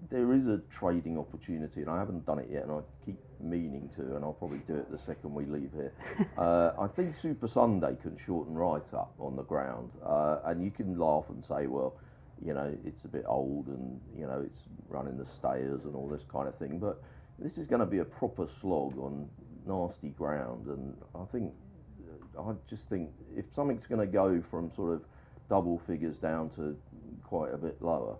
there is a trading opportunity, and I haven't done it yet, and I keep meaning to, and I'll probably do it the second we leave here. uh, I think Supasundae can shorten right up on the ground, uh, and you can laugh and say, well, you know, it's a bit old, and you know, it's running the stayers and all this kind of thing, but this is going to be a proper slog on nasty ground, and I think I just think if something's going to go from sort of double figures down to quite a bit lower,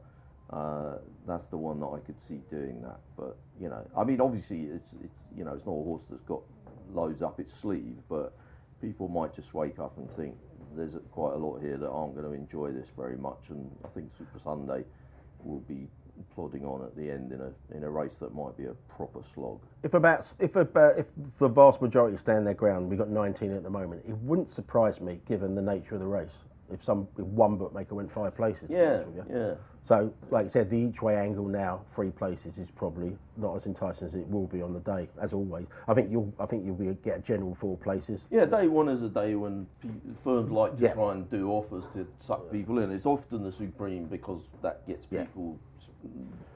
uh, that's the one that I could see doing that. But you know, I mean, obviously, it's it's you know, it's not a horse that's got loads up its sleeve, but people might just wake up and think there's quite a lot here that aren't going to enjoy this very much, and I think Supasundae will be plodding on at the end in a in a race that might be a proper slog. If about if about if the vast majority stand their ground, we've got 19 at the moment. It wouldn't surprise me, given the nature of the race, if some if one bookmaker went five places. Yeah, yeah. So, like I said, the each way angle now, three places, is probably not as enticing as it will be on the day, as always. I think you'll I think you'll be get a general four places. Yeah, day one is a day when firms like to Yeah. try and do offers to suck people in. It's often the supreme because that gets people s-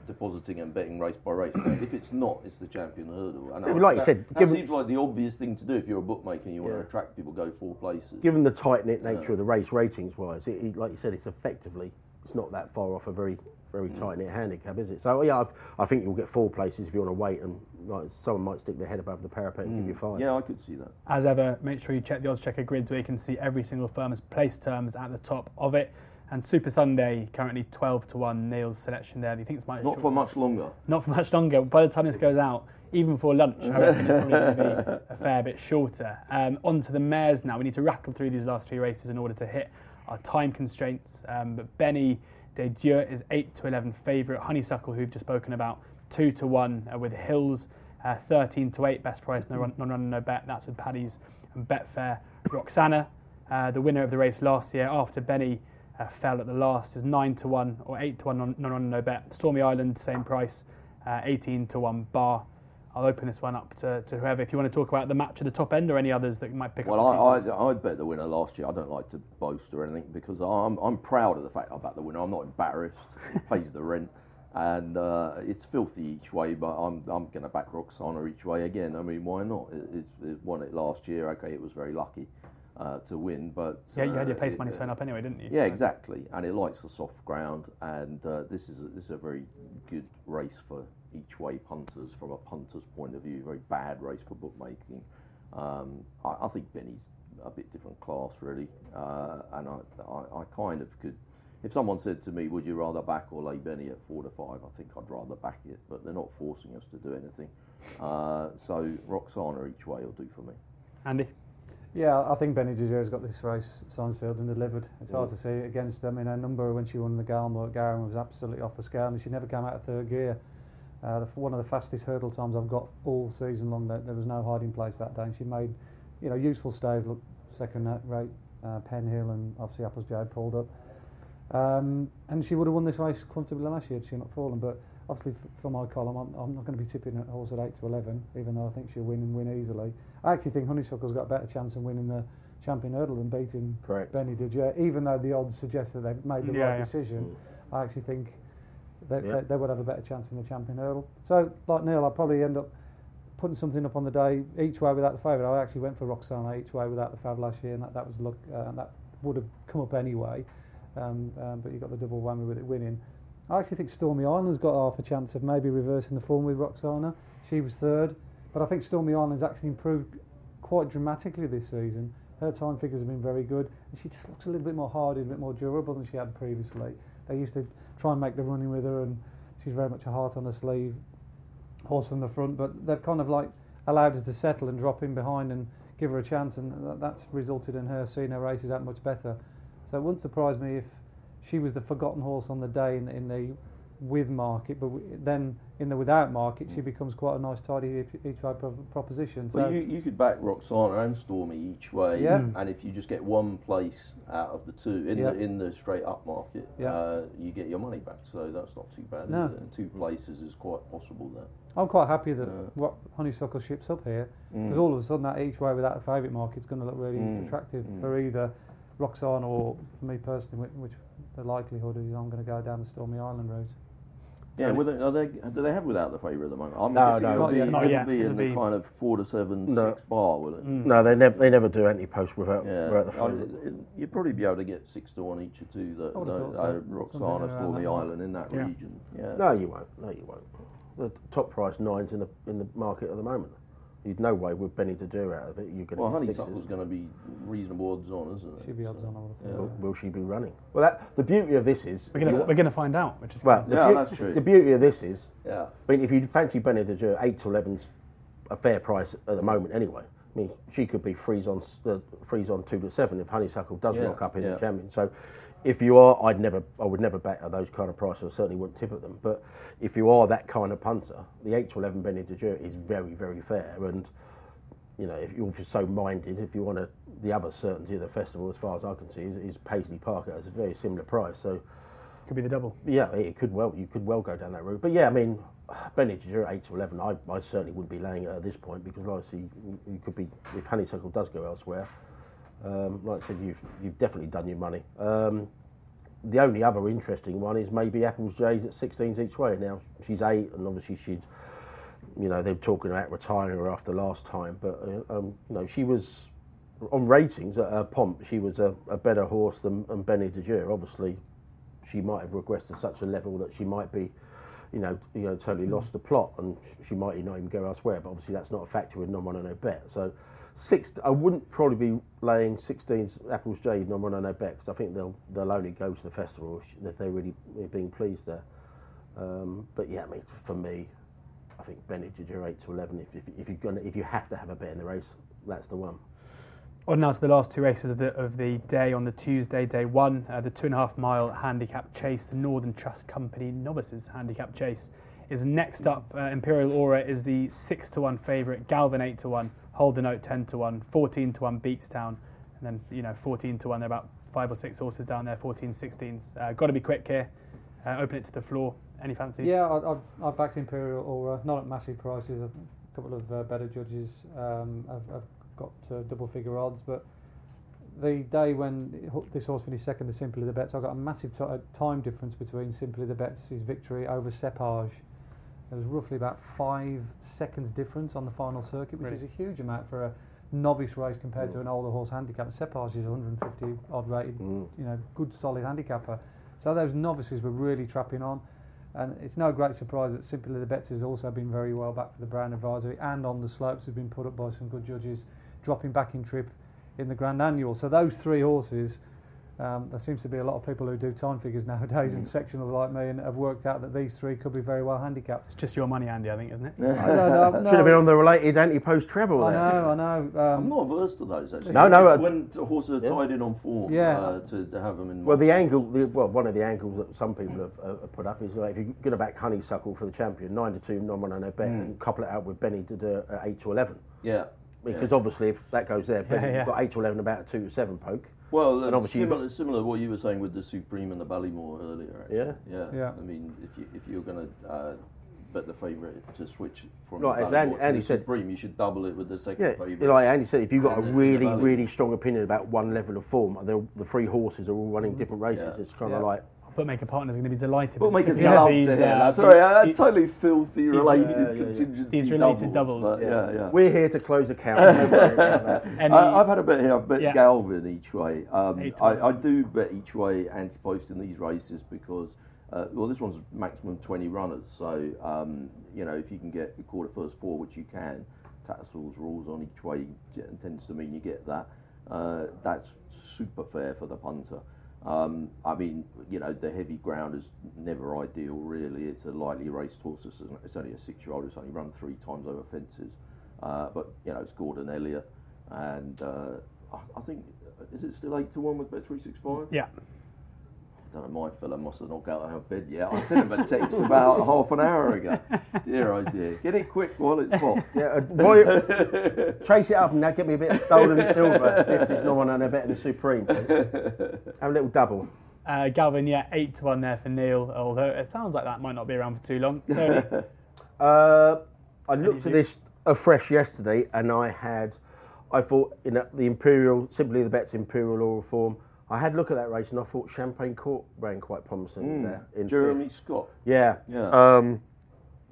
depositing and betting race by race. if it's not, it's the champion hurdle. And Yeah, I- like you said, that given- seems like the obvious thing to do if you're a bookmaker and you want to attract people. Go four places. Given the tight knit nature of the race, ratings wise, it, it, like you said, it's effectively it's not that far off a very very Mm. tight knit handicap, is it? So yeah, I've, I think you'll get four places if you want to wait, and like, someone might stick their head above the parapet and give you five. Mm. Yeah, I could see that. As ever, make sure you check the Oddschecker grids where you can see every single firm's place terms at the top of it. And Supasundae currently 12 to 1. Neil's selection there. Do you think it's might Not for much longer. Not for much longer. By the time this goes out, even for lunch, I reckon it's probably going to be a fair bit shorter. Um, on to the mares now. We need to rattle through these last three races in order to hit our time constraints. Um, but Benie Des Dieux is 8 to 11 favourite. Honeysuckle, who we've just spoken about, 2 to 1 uh, with Hills, uh, 13 to 8. Best price, no run, non run, no bet. That's with Paddy's and Betfair. Roksana, uh, the winner of the race last year after Benny uh, fell at the last, is 9 to 1 or 8 to 1 non non run, no bet. Stormy Island, same price, uh, 18 to 1 bar. I'll open this one up to, to whoever. If you want to talk about the match at the top end or any others that might pick Well, up. the I. I, I bet the winner last year. I don't like to boast or anything because I'm, I'm proud of the fact I bet the winner. I'm not embarrassed. It pays the rent. And uh, it's filthy each way, but I'm, I'm going to back Roksana each way again. I mean, why not? It, it's, it won it last year. Okay, it was very lucky uh, to win, but. yeah, you had your uh, place it- money sewn up anyway, didn't you? Yeah, exactly, and it likes the soft ground, and uh, this is a, this is a very good race for each way punters from a punter's point of view. Very bad race for bookmaking. Um, I, I think Benny's a bit different class really, uh, and I, I, I kind of could. If someone said to me, "Would you rather back or lay Benny at four to five? I think I'd rather back it, but they're not forcing us to do anything. Uh, so Roksana each way will do for me. Andy? Yeah, I think Benie Des Dieux's got this race signed, sealed and delivered. It's hard to see against them. In her number when she won the Galmoy at was absolutely off the scale and she never came out of third gear. Uh, the, one of the fastest hurdle times I've got all season long. There, there was no hiding place that day and she made you know, useful stays, look second at rate, uh, Penhill and obviously Apple's Jade pulled up. Um, and she would have won this race comfortably last year had she not fallen. But obviously, f- for my column, I'm, I'm not going to be tipping a horse at 8 to 11, even though I think she'll win and win easily. I actually think Honeysuckle's got a better chance of winning the champion hurdle than beating Correct. Benie Des Dieux, even though the odds suggest that they've made the Yeah, right yeah. decision. I actually think they, Yeah. they, they would have a better chance in the champion hurdle. So, like Neil, I'll probably end up putting something up on the day each way without the favourite. I actually went for Roksana each way without the fav last year, and that, that was luck, uh, and that would have come up anyway. Um, um, but you got the double whammy with it winning. I actually think Stormy Island's got half a chance of maybe reversing the form with Roksana. She was third, but I think Stormy Island's actually improved quite dramatically this season. Her time figures have been very good, and she just looks a little bit more hardy, and a bit more durable than she had previously. They used to try and make the running with her, and she's very much a heart on her sleeve, horse from the front. But they've kind of like allowed her to settle and drop in behind and give her a chance, and that, that's resulted in her seeing her races that much better. So it wouldn't surprise me if she was the forgotten horse on the day in, in the with market, but w- then in the without market, she becomes quite a nice, tidy each, each way pro- proposition. So Well, you, you could back Roksana and Stormy each way, Yeah. and if you just get one place out of the two in Yeah. the in the straight up market, Yeah. uh, you get your money back. So that's not too bad. No. Is it? And two places is quite possible there. I'm quite happy that Yeah. what honeysuckle ships up here Mm. because all of a sudden that each way without a favourite market is going to look really Mm, attractive mm. for either Roxanne or for me personally, which, which the likelihood is I'm going to go down the Stormy Island route. Yeah, Tony. with it, are they, do they have without the favourite at the moment? I'm No, no. it'll Not be, yet. Not it'll be in It'll the be- kind of four to seven, No. six bar, will it? Mm. No, they never they never do any post without, Yeah, without the I- favourite. it- you'd probably be able to get six to one each or two. That I would've uh, thought so. uh, Something Roksana, around Stormy that mark. Island in that Yeah. region. Yeah. No, you won't. No, you won't. The top price nines in the in the market at the moment. You'd no way with Benie Des Dieux out of it. You're going Well, to get Honeysuckle's sixes. going to be reasonable odds on, isn't it? Should be odds So, on, I would have yeah. thought. Will, will she be running? Well, that, the beauty of this is We're gonna you- we're gonna find out, which is well, good. the, Yeah, beau- that's true. the beauty of this is Yeah. I mean, if you fancy Benie Des Dieux eight to eleven's a fair price at the moment anyway. I mean, she could be freeze on s- uh, freeze on two to seven if Honeysuckle does Yeah, rock up in yeah. the champion. So, if you are, I'd never, I would never bet at those kind of prices. I certainly wouldn't tip at them. But if you are that kind of punter, the eight to eleven Benie Des Dieux is very, very fair. And you know, if you're just so minded, if you want to, the other certainty of the festival, as far as I can see, is, is Paisley Park at a very similar price. So. Could be the double. Yeah, it could well you could well go down that route. But yeah, I mean, Benny Jure eight to eleven. I, I certainly wouldn't be laying it at this point because obviously you, you could be if Honeysuckle does go elsewhere. Um, like I said, you've you've definitely done your money. Um, the only other interesting one is maybe Apple's J's at 16s each way. Now she's eight, and obviously she'd, you know, they're talking about retiring her after last time. But uh, um, you know, she was on ratings at her pomp. She was a, a better horse than, than Benny de Obviously, she might have regressed to such a level that she might be, you know, you know, totally lost the plot, and she might not even go elsewhere. But obviously, that's not a factor with non one no bet. So, six. I wouldn't probably be laying 16s Apples J non one no bet because I think they'll they'll only go to the festival if, they're really being pleased there. Um, but yeah, I mean, for me, I think Benie Des Dieux eight to eleven. If, if, if you're gonna if you have to have a bet in the race, that's the one. On now to the last two races of the, of the day on the Tuesday, day one, uh, the two and a half mile handicap chase, the Northern Trust Company novices handicap chase is next up. Uh, Imperial Aura is the six to one favourite, Galvin eight to one, Hold the Note ten to one, 14 to one Beatstown, and then you know 14 to one. There are about five or six horses down there, 14, 16s. Uh, Got to be quick here. Uh, open it to the floor. Any fancies? Yeah, I, I, backed Imperial Aura, not at massive prices. A couple of uh, better judges um, have, have got uh, double figure odds, but the day when this horse finished second to Simply the Betts, I've got a massive uh, time difference between Simply the Betts' victory over Cepage. There was roughly about five seconds difference on the final circuit, which Really? is a huge amount for a novice race compared to an older horse handicap. Cepage is 150 odd rated, Mm. you know, good solid handicapper. So those novices were really trapping on. And it's no great surprise that Simply the Betts has also been very well back for the Brown Advisory and on the slopes have been put up by some good judges, dropping back in trip in the Grand Annual. So those three horses, um, there seems to be a lot of people who do time figures nowadays and sectionals like me and have worked out that these three could be very well handicapped. It's just your money, Andy, I think, isn't it? I don't know, no, Should have been on the related anti-post treble I there. know, I know. I'm Um, not averse to those actually. No, no, uh, when the horses are yeah. tied in on form, Yeah. uh, to, to have them in. Well, the angle, the, well, one of the angles that some people have, uh, put up is like if you're going to back Honeysuckle for the champion, nine to two, non one no bet, Mm. and couple it out with Benie Des Dieux uh, eight to eleven. yeah. Because obviously, if that goes there, Benny, yeah. you've got eight to eleven, about a two to seven poke. Well, And obviously similar, similar to what you were saying with the Supreme and the Ballymore earlier. Actually. Yeah. yeah, Yeah. I mean, if you if you're going to uh, bet the favourite to switch from Right, the as Ballymore Andy- to Andy the said- Supreme, you should double it with the second Yeah, favourite. like Andy said, if you've got a And the- really, really strong opinion about one level of form, the, the three horses are all running different races. Yeah. It's kind of Yeah. like Bookmaker partners are going to be delighted. with Bookmakers particularly love these, to hear uh, that. Sorry, uh, these- totally filthy related yeah, yeah, yeah. contingency These related doubles. but yeah, yeah. we're here to close accounts. don't worry about that. Any- I, I've had a bet here. I've bet Yeah. Galvin each way. Um, I. I do bet each way anti-post in these races because, uh, well, this one's maximum 20 runners. So, um, you know, if you can get the quarter first four, which you can, Tattersalls rules on each way t- tends to mean you get that. Uh, that's super fair for the punter. Um, I mean, you know, the heavy ground is never ideal, really. It's a lightly raced horse. It's, only a six-year-old. It's only run three times over fences. Uh, but, you know, it's Gordon Elliott. And uh, I, I think, is it still 8 to 1 with Bet365? Yeah. Don't know, my fella must have not got out of bed yet. I sent him a text about half an hour ago. Dear oh dear. Get it quick while it's hot. Yeah, uh, why, chase it up and now get me a bit of stolen silver. 50s, no one on a bet in the Supreme. Have a little double. Uh, Galvin, yeah, eight to one there for Neil. Although it sounds like that might not be around for too long. Tony, Uh, I looked at this afresh yesterday, and I had, I thought in the the Imperial, simply the Betts Imperial Aura Form. I had a look at that race, and I thought Champagne Court ran quite promising there. In Jeremy Scott. yeah, Yeah. Um,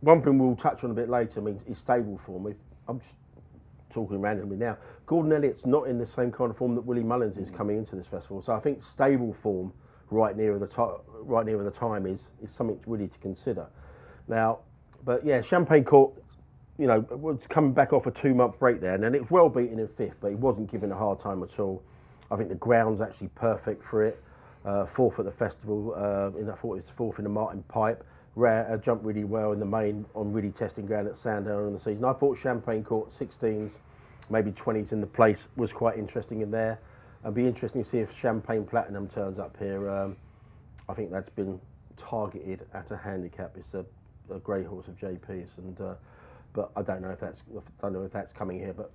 one thing we'll touch on a bit later. I mean, is stable form. I'm just talking randomly now. Gordon Elliott's not in the same kind of form that Willie Mullins is coming into this festival. So I think stable form right near the to- right near the time is is something really to consider. Now, but yeah, Champagne Court, you know, was coming back off a two month break there, and then it was well beaten in fifth, but he wasn't given a hard time at all. I think the ground's actually perfect for it. Uh, fourth at the festival, uh, in I thought it was fourth in the Martin Pipe. Rare, uh, jumped really well in the main on really testing ground at Sandown in the season. I thought Champagne Court 16s, maybe 20s in the place was quite interesting in there. It'd be interesting to see if Champagne Platinum turns up here. Um, I think that's been targeted at a handicap. It's a, a grey horse of JP's, and uh, but I don't know if that's I don't know if that's coming here. But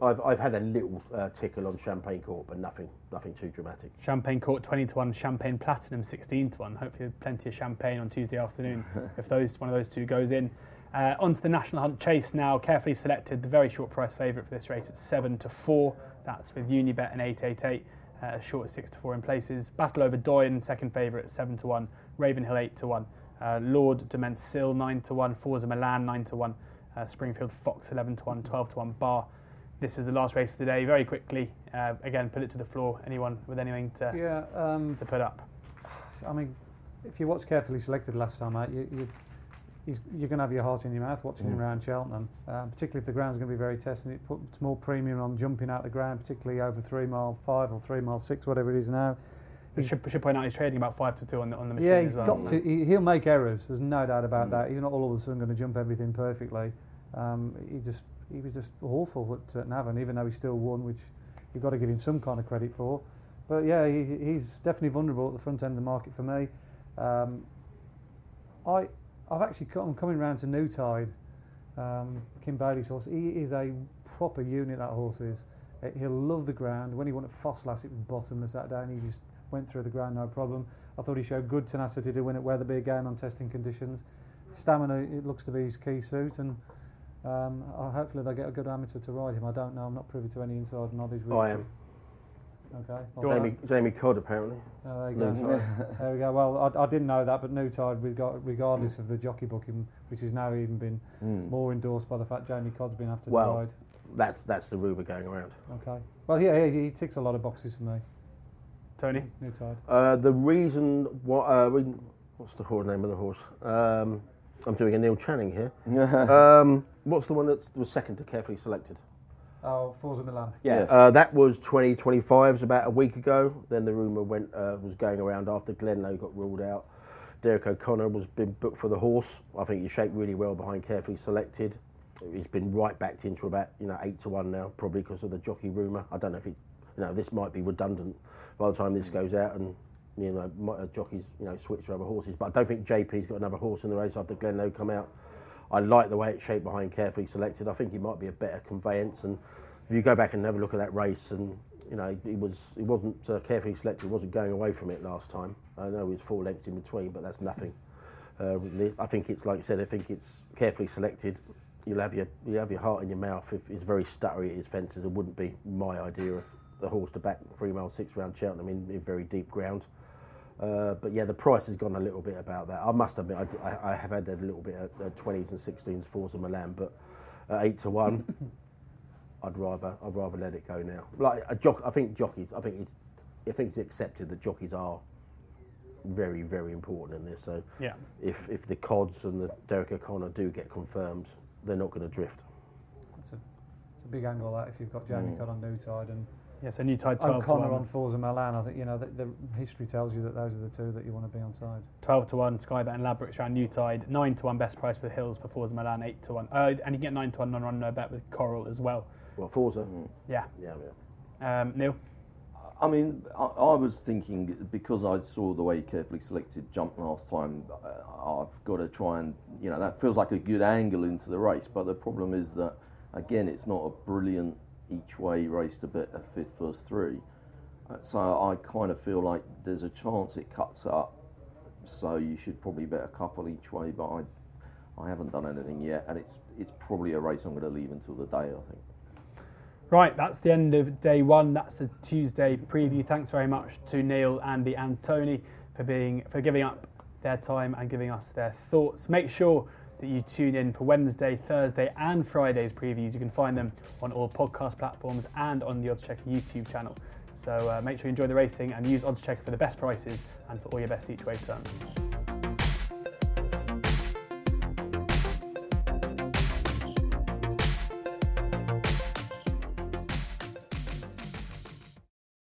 I've I've had a little uh, tickle on Champagne Court, but nothing nothing too dramatic. Champagne Court 20 to 1, Champagne Platinum 16 to 1. Hopefully, plenty of champagne on Tuesday afternoon if those one of those two goes in. Uh, on to the National Hunt Chase now. Carefully selected, the very short price favourite for this race at 7 to 4. That's with Unibet and 888. Uh, short at 6 to 4 in places. Battleoverdoyen, second favourite at 7 to 1. Ravenhill 8 to 1. Uh, Lord Du Mesnil 9 to 1. Forza Milan 9 to 1. Uh, Springfield Fox 11 to 1. 12 to 1. Bar. This is the last race of the day. Very quickly, uh, again, put it to the floor. Anyone with anything to, Yeah, um, to put up? I mean, if you watch carefully selected last time out, you, you, he's, you're going to have your heart in your mouth watching him around Cheltenham, um, particularly if the ground's going to be very testing. It puts more premium on jumping out the ground, particularly over three mile five or three mile six, whatever it is now. We should, should point out he's trading about five to two on the on the machine Yeah, as he's well. got to. He, he'll make errors. There's no doubt about that. He's not all of a sudden going to jump everything perfectly. Um, he just he was just awful at, at Navan, even though he still won, which you've got to give him some kind of credit for. But yeah, he, he's definitely vulnerable at the front end of the market for me. Um, I I've actually come coming round to New Tide, um, Kim Bailey's horse. He is a proper unit. That horse is. Uh, He'll love the ground. When he won at Ffos Las, it was bottom. Sat down. He just went through the ground no problem. I thought he showed good tenacity to win at Wetherby again on testing conditions. Stamina, it looks to be his key suit, and um, I hopefully they get a good amateur to ride him. I don't know. I'm not privy to any inside knowledge. With I am. Okay. Go. Jamie, Jamie Codd apparently. Oh, there you go. There we go. Well, I, I didn't know that, but New Tide, we got regardless of the jockey booking, which has now even been more endorsed by the fact Jamie Codd's been after Well, the ride. That's that's the rumour going around. Okay. Well, yeah, he, he ticks a lot of boxes for me. Tony, New Tide. Uh, the reason what uh, we, what's the horse name of the horse? Um, I'm doing a Neil Channing here. um, what's the one that was second to carefully selected? Oh, Forza Milan. Yeah, Yes. uh, that was 2025s about a week ago. Then the rumour went uh, was going around after Glenloe got ruled out. Derek O'Connor was been booked for the horse. I think he shaped really well behind carefully selected. He's been right backed into about you know eight to one now, probably because of the jockey rumour. I don't know if he, you know, this might be redundant by the time this goes out and you know might, uh, jockeys you know switch to other horses. But I don't think JP's got another horse in the race after Glenloe come out. I like the way it's shaped behind carefully selected. I think he might be a better conveyance. And if you go back and have a look at that race, and you know he was he wasn't uh, carefully selected. He wasn't going away from it last time. I know he was four lengths in between, but that's nothing. Uh. I think it's like you said. I think it's carefully selected. You'll have your you have your heart in your mouth. If it's very stuttery at his fences, it wouldn't be my idea of the horse to back three mile six round Cheltenham in, in very deep ground. Uh, but yeah, the price has gone a little bit about that. I must admit, I, I, I have had a little bit at uh, 20s and 16s Forza Milan, but at eight to one, I'd rather I'd rather let it go now. Like a jock, I think jockeys. I think it's I think it's accepted that jockeys are very very important in this. So yeah, if if the Cods and the Derek O'Connor do get confirmed, they're not going to drift. It's a, it's a big angle that if you've got Jamie Codd on New Tide and yeah. So new tide 12 to O'Connor 1. on Forza Milan, I think you know the, the history tells you that those are the two that you want to be on side. 12 to 1, Skybet and Ladbrokes around New Tide. 9 to 1 best price with Hills for Forza Milan. 8 to 1. Uh, and you can get 9 to 1 non run no bet with Coral as well. Well, Forza, Yeah. yeah, yeah. Um, Neil? I mean, I, I was thinking because I saw the way he carefully selected jump last time, uh, I've got to try and, you know, that feels like a good angle into the race. But the problem is that, again, it's not a brilliant each way race to bet a fifth first three. Uh, so I kind of feel like there's a chance it cuts up. So you should probably bet a couple each way. But I, I haven't done anything yet, and it's it's probably a race I'm going to leave until the day. I think. Right, that's the end of day one. That's the Tuesday preview. Thanks very much to Neil, Andy, and Tony for being for giving up their time and giving us their thoughts. Make sure that you tune in for Wednesday, Thursday, and Friday's previews. You can find them on all podcast platforms and on the Oddschecker YouTube channel. So uh, make sure you enjoy the racing and use Oddschecker for the best prices and for all your best each way turns.